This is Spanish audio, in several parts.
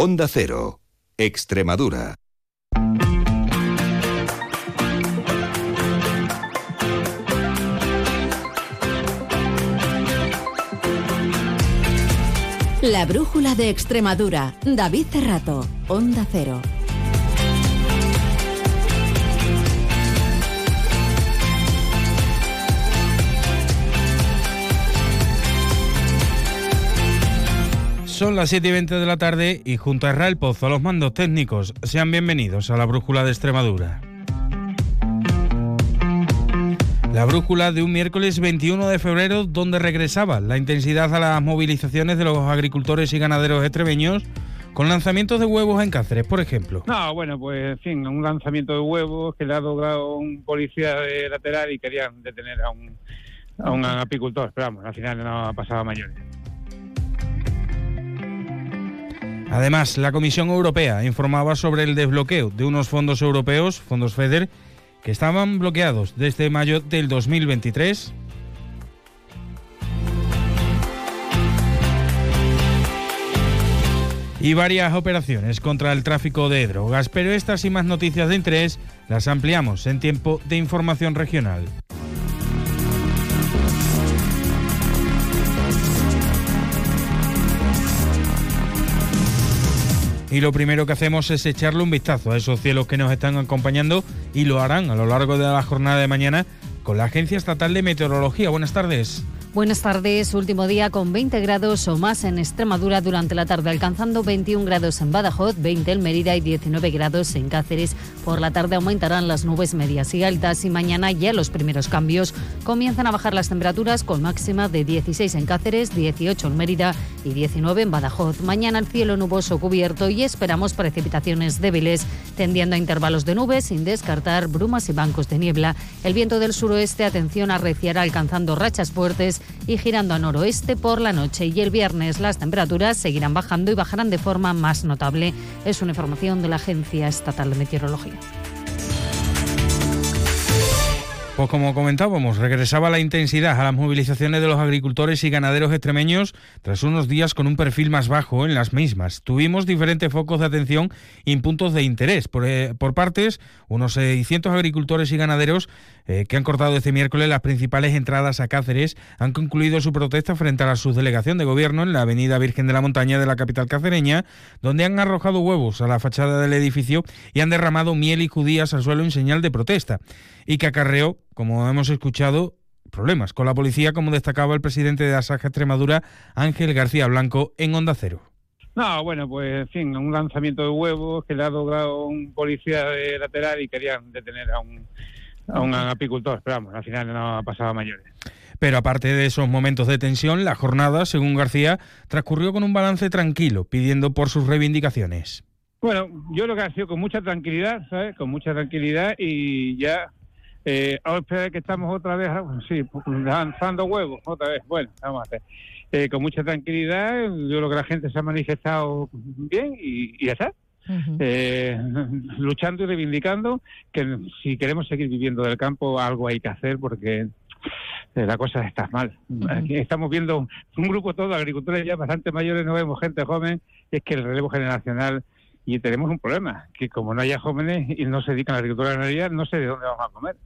Onda Cero, Extremadura. La brújula de Extremadura. David Cerrato, Onda Cero. Son las 7 y 20 de la tarde y junto a Israel Pozo a los mandos técnicos, sean bienvenidos a la Brújula de Extremadura. La brújula de un miércoles 21 de febrero donde regresaba la intensidad a las movilizaciones de los agricultores y ganaderos extremeños con lanzamientos de huevos en Cáceres, por ejemplo. No, bueno, pues en fin, un lanzamiento de huevos que le ha logrado un policía de lateral y querían detener a un, a un apicultor, pero vamos, al final no ha pasado a mayores. Además, la Comisión Europea informaba sobre el desbloqueo de unos fondos europeos, fondos FEDER, que estaban bloqueados desde mayo del 2023. Y varias operaciones contra el tráfico de drogas, pero estas y más noticias de interés las ampliamos en tiempo de información regional. Y lo primero que hacemos es echarle un vistazo a esos cielos que nos están acompañando y lo harán a lo largo de la jornada de mañana con la Agencia Estatal de Meteorología. Buenas tardes. Buenas tardes, último día con 20 grados o más en Extremadura durante la tarde, alcanzando 21 grados en Badajoz, 20 en Mérida y 19 grados en Cáceres. Por la tarde aumentarán las nubes medias y altas y mañana ya los primeros cambios. Comienzan a bajar las temperaturas con máxima de 16 en Cáceres, 18 en Mérida y 19 en Badajoz. Mañana el cielo nuboso cubierto y esperamos precipitaciones débiles, tendiendo a intervalos de nubes sin descartar brumas y bancos de niebla. El viento del suroeste, atención, arreciará alcanzando rachas fuertes y girando a noroeste por la noche. Y el viernes las temperaturas seguirán bajando y bajarán de forma más notable. Es una información de la Agencia Estatal de Meteorología. Pues como comentábamos, regresaba la intensidad a las movilizaciones de los agricultores y ganaderos extremeños tras unos días con un perfil más bajo en las mismas. Tuvimos diferentes focos de atención y puntos de interés. Por, eh, por partes, unos 600 agricultores y ganaderos eh, que han cortado este miércoles las principales entradas a Cáceres han concluido su protesta frente a la subdelegación de gobierno en la avenida Virgen de la Montaña de la capital cacereña, donde han arrojado huevos a la fachada del edificio y han derramado miel y judías al suelo en señal de protesta y que acarreó, como hemos escuchado, problemas con la policía, como destacaba el presidente de Asaja Extremadura, Ángel García Blanco, en Onda Cero. No, bueno, pues en fin, un lanzamiento de huevos que le ha logrado un policía de lateral y querían detener a un, a un apicultor, pero vamos, al final no ha pasado a mayores. Pero aparte de esos momentos de tensión, la jornada, según García, transcurrió con un balance tranquilo, pidiendo por sus reivindicaciones. Bueno, yo lo que ha sido con mucha tranquilidad, ¿sabes? Con mucha tranquilidad y ya eh, ahora que estamos otra vez, sí, lanzando huevos, otra vez. Bueno, vamos a hacer. Eh, con mucha tranquilidad, yo creo que la gente se ha manifestado bien y, ya está. eh, luchando y reivindicando que si queremos seguir viviendo del campo algo hay que hacer porque eh, la cosa está mal. Aquí estamos viendo un grupo todo de agricultores ya bastante mayores, no vemos gente joven, es que el relevo generacional y tenemos un problema, que como no haya jóvenes y no se dedican a la agricultura ganadería, no sé de dónde vamos a comer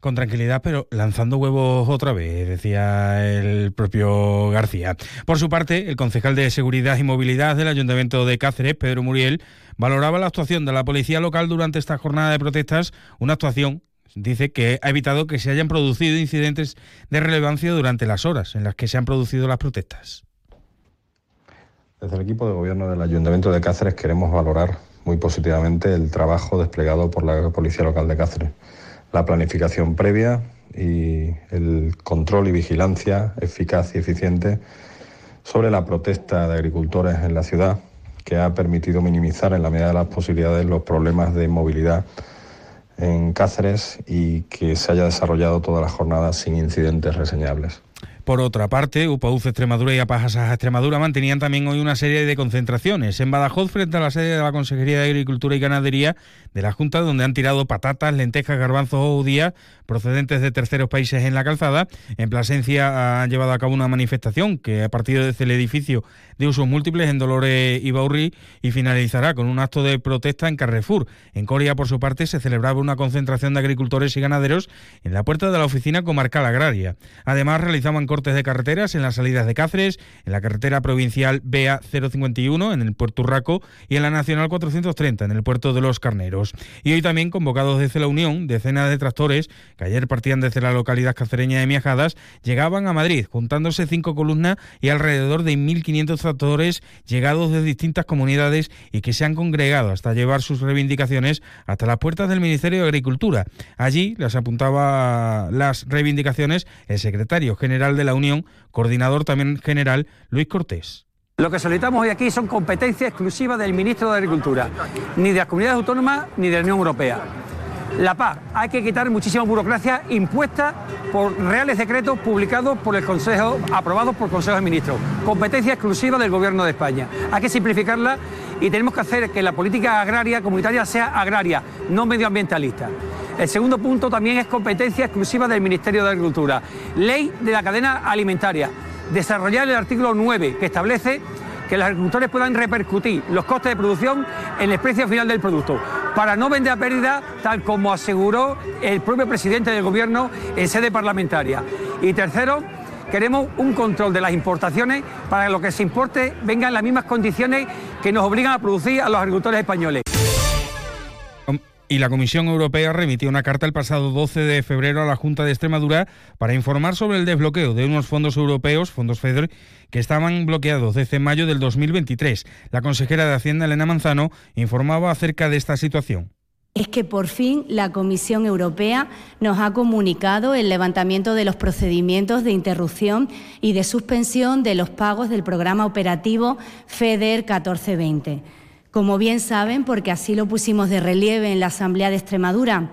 con tranquilidad, pero lanzando huevos otra vez, decía el propio García. Por su parte, el concejal de Seguridad y Movilidad del Ayuntamiento de Cáceres, Pedro Muriel, valoraba la actuación de la policía local durante esta jornada de protestas, una actuación dice que ha evitado que se hayan producido incidentes de relevancia durante las horas en las que se han producido las protestas. Desde el equipo de gobierno del Ayuntamiento de Cáceres queremos valorar muy positivamente el trabajo desplegado por la Policía Local de Cáceres la planificación previa y el control y vigilancia eficaz y eficiente sobre la protesta de agricultores en la ciudad, que ha permitido minimizar en la medida de las posibilidades los problemas de movilidad en Cáceres y que se haya desarrollado toda la jornada sin incidentes reseñables. Por otra parte, UPAUZ Extremadura y Apajasaja Extremadura mantenían también hoy una serie de concentraciones en Badajoz frente a la sede de la Consejería de Agricultura y Ganadería de la Junta, donde han tirado patatas, lentejas, garbanzos o judías procedentes de terceros países en la calzada. En Plasencia han llevado a cabo una manifestación que ha partido desde el edificio de usos múltiples en Dolores y Baurri y finalizará con un acto de protesta en Carrefour. En Coria, por su parte, se celebraba una concentración de agricultores y ganaderos en la puerta de la oficina comarcal agraria. Además, realizaban cortes de carreteras en las salidas de Cáceres, en la carretera provincial BA 051 en el puerto Urraco y en la nacional 430 en el puerto de Los Carneros. Y hoy también convocados desde la Unión, decenas de tractores que ayer partían desde la localidad cacereña de Miajadas, llegaban a Madrid, juntándose cinco columnas y alrededor de 1.500 tractores llegados de distintas comunidades y que se han congregado hasta llevar sus reivindicaciones hasta las puertas del Ministerio de Agricultura. Allí les apuntaba las reivindicaciones el secretario general de la Unión, coordinador también general, Luis Cortés. Lo que solicitamos hoy aquí son competencias exclusivas del ministro de Agricultura, ni de las comunidades autónomas ni de la Unión Europea. La paz, hay que quitar muchísima burocracia impuesta por reales decretos publicados por el Consejo, aprobados por el Consejo de Ministros. Competencia exclusiva del Gobierno de España. Hay que simplificarla y tenemos que hacer que la política agraria comunitaria sea agraria, no medioambientalista. El segundo punto también es competencia exclusiva del Ministerio de Agricultura. Ley de la cadena alimentaria. Desarrollar el artículo 9 que establece que los agricultores puedan repercutir los costes de producción en el precio final del producto, para no vender a pérdida, tal como aseguró el propio presidente del Gobierno en sede parlamentaria. Y tercero, queremos un control de las importaciones para que lo que se importe venga en las mismas condiciones que nos obligan a producir a los agricultores españoles. Y la Comisión Europea remitió una carta el pasado 12 de febrero a la Junta de Extremadura para informar sobre el desbloqueo de unos fondos europeos, fondos FEDER, que estaban bloqueados desde mayo del 2023. La consejera de Hacienda, Elena Manzano, informaba acerca de esta situación es que por fin la Comisión Europea nos ha comunicado el levantamiento de los procedimientos de interrupción y de suspensión de los pagos del programa operativo FEDER 1420. Como bien saben, porque así lo pusimos de relieve en la Asamblea de Extremadura,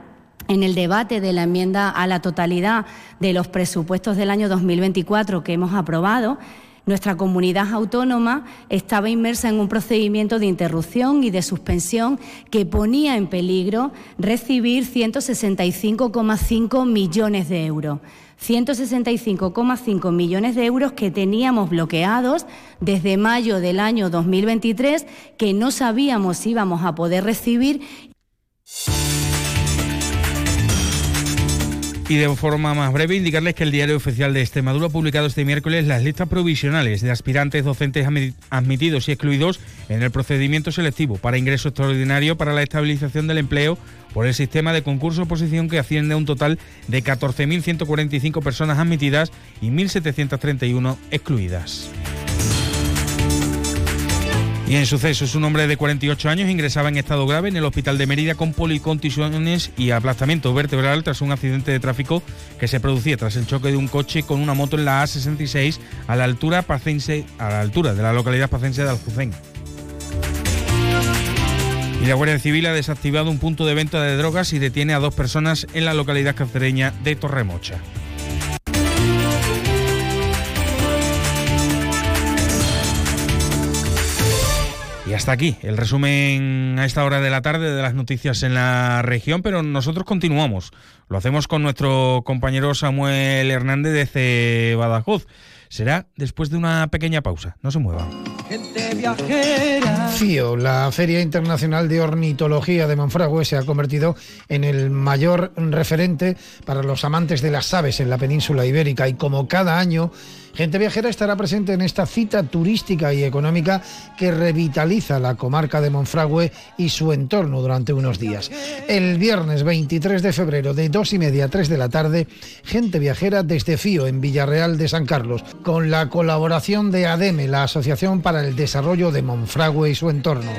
en el debate de la enmienda a la totalidad de los presupuestos del año 2024 que hemos aprobado, nuestra comunidad autónoma estaba inmersa en un procedimiento de interrupción y de suspensión que ponía en peligro recibir 165,5 millones de euros. 165,5 millones de euros que teníamos bloqueados desde mayo del año 2023, que no sabíamos si íbamos a poder recibir. Y de forma más breve, indicarles que el Diario Oficial de Extremadura ha publicado este miércoles las listas provisionales de aspirantes docentes admitidos y excluidos en el procedimiento selectivo para ingreso extraordinario para la estabilización del empleo por el sistema de concurso-oposición que asciende a un total de 14.145 personas admitidas y 1.731 excluidas. Y en sucesos, un hombre de 48 años ingresaba en estado grave en el hospital de Mérida con policontusiones y aplastamiento vertebral tras un accidente de tráfico que se producía tras el choque de un coche con una moto en la A66 a la altura, pacense, a la altura de la localidad pacense de Aljucén. Y la Guardia Civil ha desactivado un punto de venta de drogas y detiene a dos personas en la localidad cacereña de Torremocha. Hasta aquí el resumen a esta hora de la tarde de las noticias en la región, pero nosotros continuamos. Lo hacemos con nuestro compañero Samuel Hernández de Badajoz. Será después de una pequeña pausa. No se muevan. FIO, la Feria Internacional de Ornitología de Monfragüe, se ha convertido en el mayor referente para los amantes de las aves en la península ibérica y como cada año Gente Viajera estará presente en esta cita turística y económica que revitaliza la comarca de Monfragüe y su entorno durante unos días. El viernes 23 de febrero de 2 y media a 3 de la tarde, Gente Viajera desde Fío en Villarreal de San Carlos, con la colaboración de ADEME, la Asociación para el Desarrollo de Monfragüe y su entorno.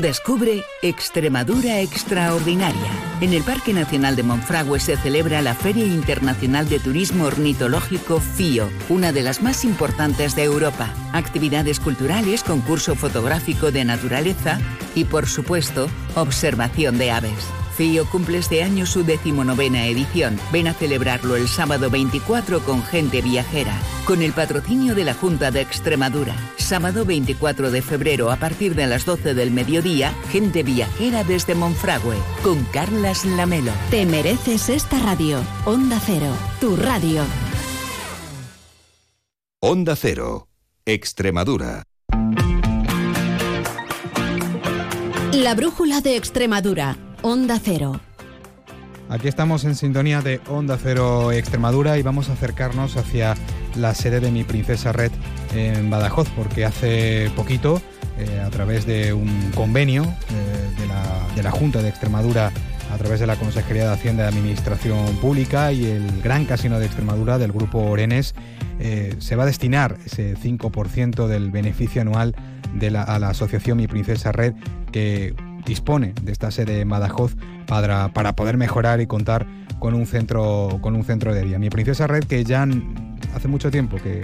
Descubre Extremadura Extraordinaria. En el Parque Nacional de Monfragüe se celebra la Feria Internacional de Turismo Ornitológico FIO, una de las más importantes de Europa. Actividades culturales, concurso fotográfico de naturaleza y, por supuesto, observación de aves. CIO cumple este año su decimonovena edición. Ven a celebrarlo el sábado 24 con gente viajera, con el patrocinio de la Junta de Extremadura. Sábado 24 de febrero a partir de las 12 del mediodía, gente viajera desde Monfragüe, con Carlas Lamelo. Te mereces esta radio. Onda Cero, tu radio. Onda Cero, Extremadura. La brújula de Extremadura. Onda Cero. Aquí estamos en sintonía de Onda Cero Extremadura y vamos a acercarnos hacia la sede de mi Princesa Red en Badajoz, porque hace poquito, eh, a través de un convenio eh, de, la, Junta de Extremadura, a través de la Consejería de Hacienda y Administración Pública y el Gran Casino de Extremadura del Grupo Orenes, eh, se va a destinar ese 5% del beneficio anual de a la asociación Mi Princesa Red que dispone de esta sede en Badajoz para, para poder mejorar y contar con un centro con un centro de día. Mi Princesa Red que ya hace mucho tiempo que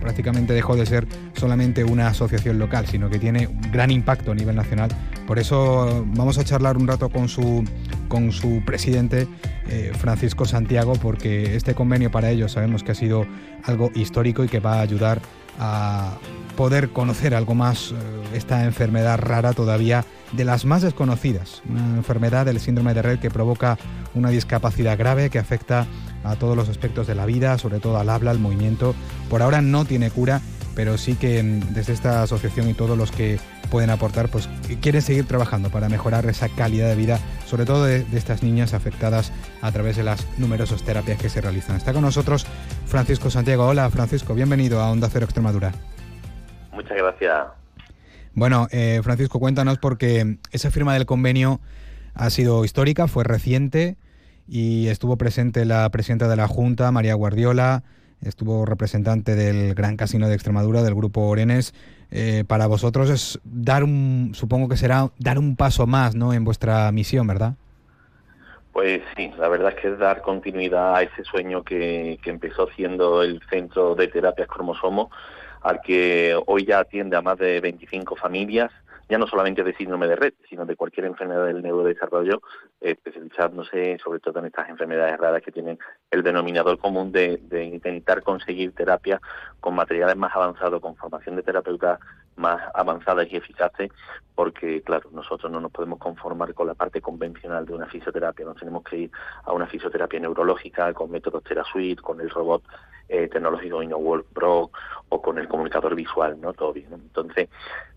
prácticamente dejó de ser solamente una asociación local, sino que tiene un gran impacto a nivel nacional. Por eso vamos a charlar un rato con su, con su presidente, eh, Francisco Santiago, porque este convenio para ellos sabemos que ha sido algo histórico y que va a ayudar a poder conocer algo más eh, esta enfermedad rara todavía de las más desconocidas, una enfermedad del síndrome de Red que provoca una discapacidad grave que afecta a todos los aspectos de la vida, sobre todo al habla, al movimiento. Por ahora no tiene cura, pero sí que mm, desde esta asociación y todos los que pueden aportar, pues quieren seguir trabajando para mejorar esa calidad de vida, sobre todo de, de, estas niñas afectadas a través de las numerosas terapias que se realizan. Está con nosotros Francisco Santiago. Hola Francisco, bienvenido a Onda Cero Extremadura. Muchas gracias. Bueno, eh, Francisco, cuéntanos porque esa firma del convenio ha sido histórica, fue reciente y estuvo presente la presidenta de la Junta, María Guardiola, estuvo representante del Gran Casino de Extremadura, del Grupo Orenes. Eh, para vosotros es dar un, supongo que será dar un paso más, ¿no? En vuestra misión, ¿verdad? Pues sí, la verdad es que es dar continuidad a ese sueño que, que empezó siendo el Centro de Terapias Cromosomo al que hoy ya atiende a más de 25 familias, ya no solamente de síndrome de red, sino de cualquier enfermedad del neurodesarrollo, eh, especializándose sobre todo en estas enfermedades raras que tienen el denominador común de, intentar conseguir terapia con materiales más avanzados, con formación de terapeutas más avanzadas y eficaces, porque claro, nosotros no nos podemos conformar con la parte convencional de una fisioterapia, nos tenemos que ir a una fisioterapia neurológica con métodos TeraSuite, con el robot eh, tecnológico InnoWorld Pro o con el comunicador visual, ¿no? Todo bien. ¿no? Entonces,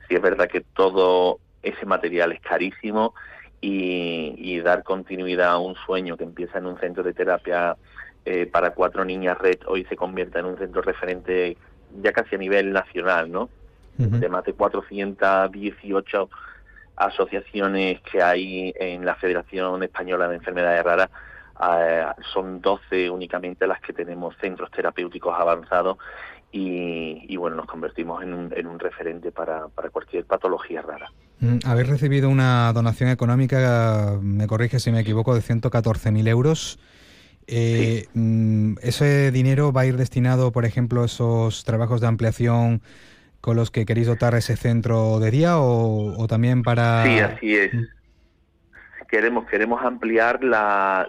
sí es verdad que todo ese material es carísimo y, y, dar continuidad a un sueño que empieza en un centro de terapia eh, para cuatro niñas red hoy se convierta en un centro referente ya casi a nivel nacional, ¿no? Uh -huh. De más de 418 asociaciones que hay en la Federación Española de Enfermedades Raras, eh, son 12 únicamente las que tenemos centros terapéuticos avanzados y, y bueno, nos convertimos en un, en un referente para, para, cualquier patología rara. Mm, Habéis recibido una donación económica, me corrige si me equivoco, de 114.000 euros. Eh, sí. mm, ¿Ese dinero va a ir destinado, por ejemplo, a esos trabajos de ampliación con los que queréis dotar ese centro de día o, o también para...? Sí, así es. Queremos queremos ampliar la,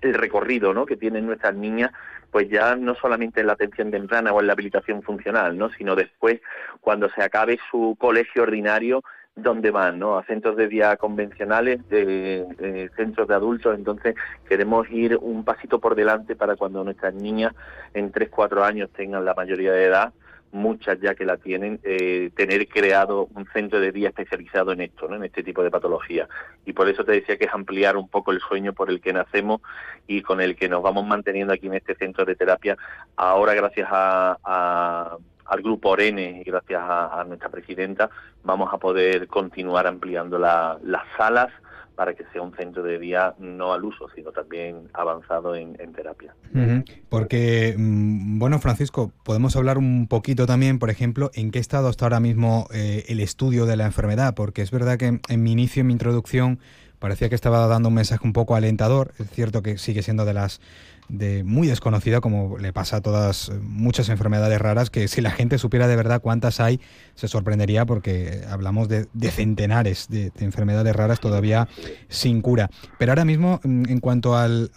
el recorrido ¿no? que tienen nuestras niñas pues ya no solamente en la atención temprana o en la habilitación funcional no sino después cuando se acabe su colegio ordinario dónde van, ¿no? A centros de día convencionales, de, centros de adultos, entonces queremos ir un pasito por delante para cuando nuestras niñas en 3, 4 años tengan la mayoría de edad, muchas ya que la tienen, eh, tener creado un centro de día especializado en esto, ¿no? en este tipo de patología. Y por eso te decía que es ampliar un poco el sueño por el que nacemos y con el que nos vamos manteniendo aquí en este centro de terapia. Ahora, gracias a, al grupo Orene y gracias a, nuestra presidenta vamos a poder continuar ampliando la, las salas para que sea un centro de día no al uso, sino también avanzado en, terapia. Uh -huh. Porque, mm, bueno, Francisco, podemos hablar un poquito también, por ejemplo, en qué estado está ahora mismo eh, el estudio de la enfermedad, porque es verdad que en mi inicio, en mi introducción, parecía que estaba dando un mensaje un poco alentador. Es cierto que sigue siendo de las de muy desconocida, como le pasa a todas muchas enfermedades raras, que si la gente supiera de verdad cuántas hay, se sorprendería porque hablamos de, centenares de, enfermedades raras todavía sin cura. Pero ahora mismo, mm, en cuanto al,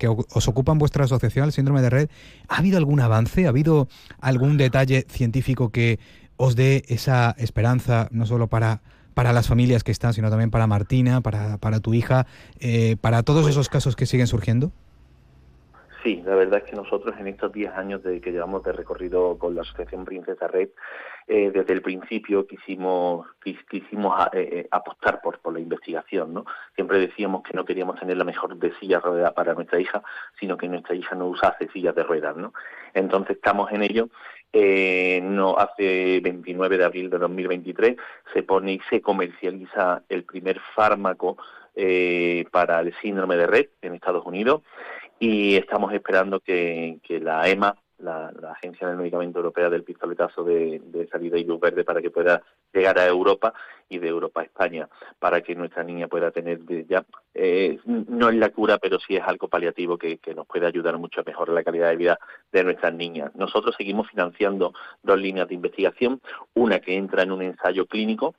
que os ocupa en vuestra asociación, el síndrome de red, ¿ha habido algún avance? ¿Ha habido algún detalle científico que os dé esa esperanza, no solo para para las familias que están, sino también para Martina, para, para tu hija, eh, para todos esos casos que siguen surgiendo? Sí, la verdad es que nosotros en estos 10 años de que llevamos de recorrido con la Asociación Princesa Red, eh, desde el principio quisimos quisimos eh, eh, apostar por, por la investigación, ¿no? Siempre decíamos que no queríamos tener la mejor de sillas de ruedas para nuestra hija, sino que nuestra hija no usase sillas de ruedas, ¿no? Entonces estamos en ello. No hace 29 de abril de 2023 se pone y se comercializa el primer fármaco para el síndrome de Red en Estados Unidos y estamos esperando que, la EMA, la, Agencia del Medicamento Europea del pistoletazo de, salida y luz verde para que pueda llegar a Europa y de Europa a España, para que nuestra niña pueda tener ya, eh, no es la cura, pero sí es algo paliativo que, nos puede ayudar mucho a mejorar la calidad de vida de nuestras niñas. Nosotros seguimos financiando dos líneas de investigación, una que entra en un ensayo clínico,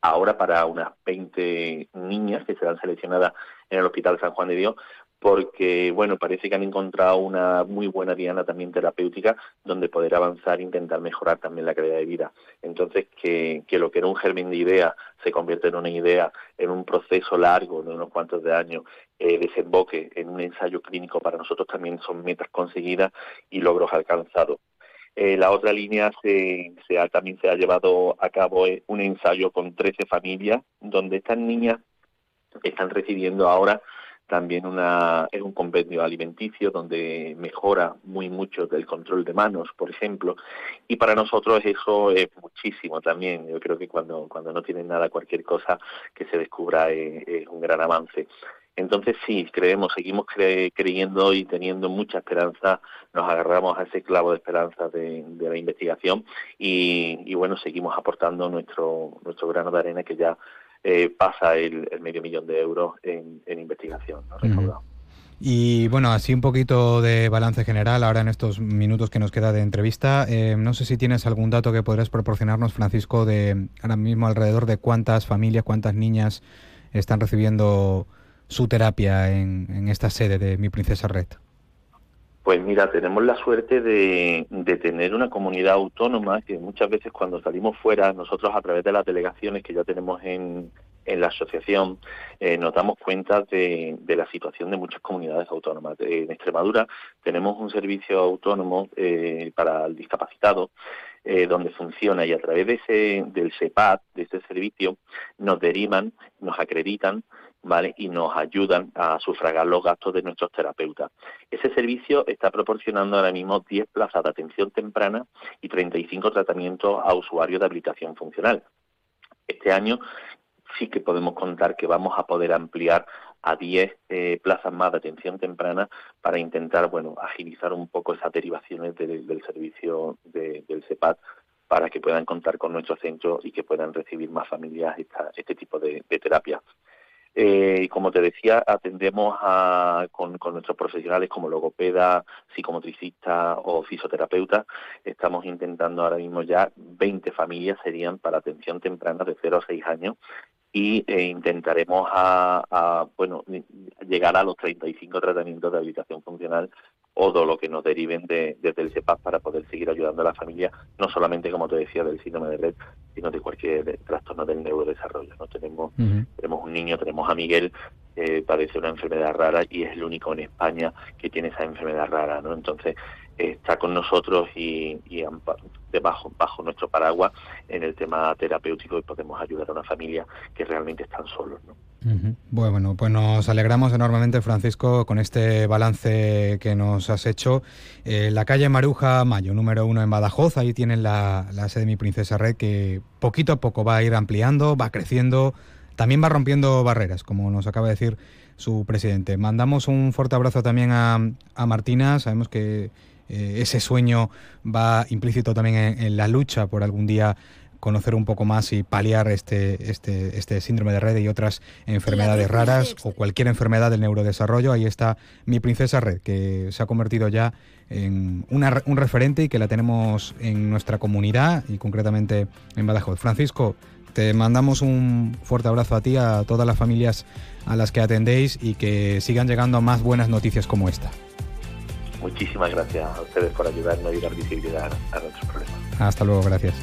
ahora para unas 20 niñas que serán seleccionadas en el Hospital San Juan de Dios porque bueno, parece que han encontrado una muy buena diana también terapéutica donde poder avanzar e intentar mejorar también la calidad de vida. Entonces, que, que lo que era un germen de idea se convierte en una idea, en un proceso largo de unos cuantos de años, eh, desemboque en un ensayo clínico para nosotros también son metas conseguidas y logros alcanzados. Eh, la otra línea se, se ha, también se ha llevado a cabo eh, un ensayo con 13 familias donde estas niñas están recibiendo ahora también una, es un compendio alimenticio donde mejora muy mucho del control de manos, por ejemplo, y para nosotros eso es muchísimo también. Yo creo que cuando, cuando no tienen nada, cualquier cosa que se descubra es, un gran avance. Entonces sí, creemos, seguimos creyendo y teniendo mucha esperanza, nos agarramos a ese clavo de esperanza de, la investigación y, bueno, seguimos aportando nuestro, nuestro grano de arena que ya eh, pasa el, medio millón de euros en, investigación. Y bueno, así un poquito de balance general ahora en estos minutos que nos queda de entrevista. Eh, no sé si tienes algún dato que podrías proporcionarnos, Francisco, de ahora mismo alrededor de cuántas familias, cuántas niñas están recibiendo su terapia en, en esta sede de Mi Princesa Red. Pues mira, tenemos la suerte de, tener una comunidad autónoma que muchas veces cuando salimos fuera, nosotros a través de las delegaciones que ya tenemos en, la asociación, eh, nos damos cuenta de, la situación de muchas comunidades autónomas. En Extremadura tenemos un servicio autónomo eh, para el discapacitado eh, donde funciona y a través de ese, del SEPAD, de ese servicio, nos derivan, nos acreditan ¿vale? y nos ayudan a sufragar los gastos de nuestros terapeutas. Ese servicio está proporcionando ahora mismo 10 plazas de atención temprana y 35 tratamientos a usuarios de habilitación funcional. Este año sí que podemos contar que vamos a poder ampliar a 10 eh, plazas más de atención temprana para intentar bueno agilizar un poco esas derivaciones del servicio del CEPAD para que puedan contar con nuestro centro y que puedan recibir más familias este tipo de, de terapia. Eh, como te decía, atendemos a, con, nuestros profesionales como logopeda, psicomotricista o fisioterapeuta. Estamos intentando ahora mismo ya 20 familias serían para atención temprana de 0 a 6 años y eh, intentaremos a, bueno llegar a los 35 tratamientos de habilitación funcional o de lo que nos deriven de, desde el CEPAP para poder seguir ayudando a la familia, no solamente, como te decía, del síndrome de red, sino de cualquier trastorno del neurodesarrollo. ¿no? Tenemos, tenemos un niño, tenemos a Miguel, que padece una enfermedad rara y es el único en España que tiene esa enfermedad rara. ¿no? Entonces, está con nosotros y, y debajo bajo nuestro paraguas en el tema terapéutico y podemos ayudar a una familia que realmente están solos. ¿no? Bueno, pues nos alegramos enormemente, Francisco, con este balance que nos has hecho. Eh, la calle Maruja Mayo, número uno en Badajoz, ahí tienen la, la sede de Mi Princesa Red, que poquito a poco va a ir ampliando, va creciendo, también va rompiendo barreras, como nos acaba de decir su presidente. Mandamos un fuerte abrazo también a, a Martina, sabemos que eh, ese sueño va implícito también en, la lucha por algún día conocer un poco más y paliar este, este, este síndrome de red y otras enfermedades raras o cualquier enfermedad del neurodesarrollo. Ahí está mi princesa red, que se ha convertido ya en un referente y que la tenemos en nuestra comunidad y concretamente en Badajoz. Francisco, te mandamos un fuerte abrazo a ti, a todas las familias a las que atendéis y que sigan llegando más buenas noticias como esta. Muchísimas gracias a ustedes por ayudarnos y dar visibilidad a nuestros problemas. Hasta luego, gracias.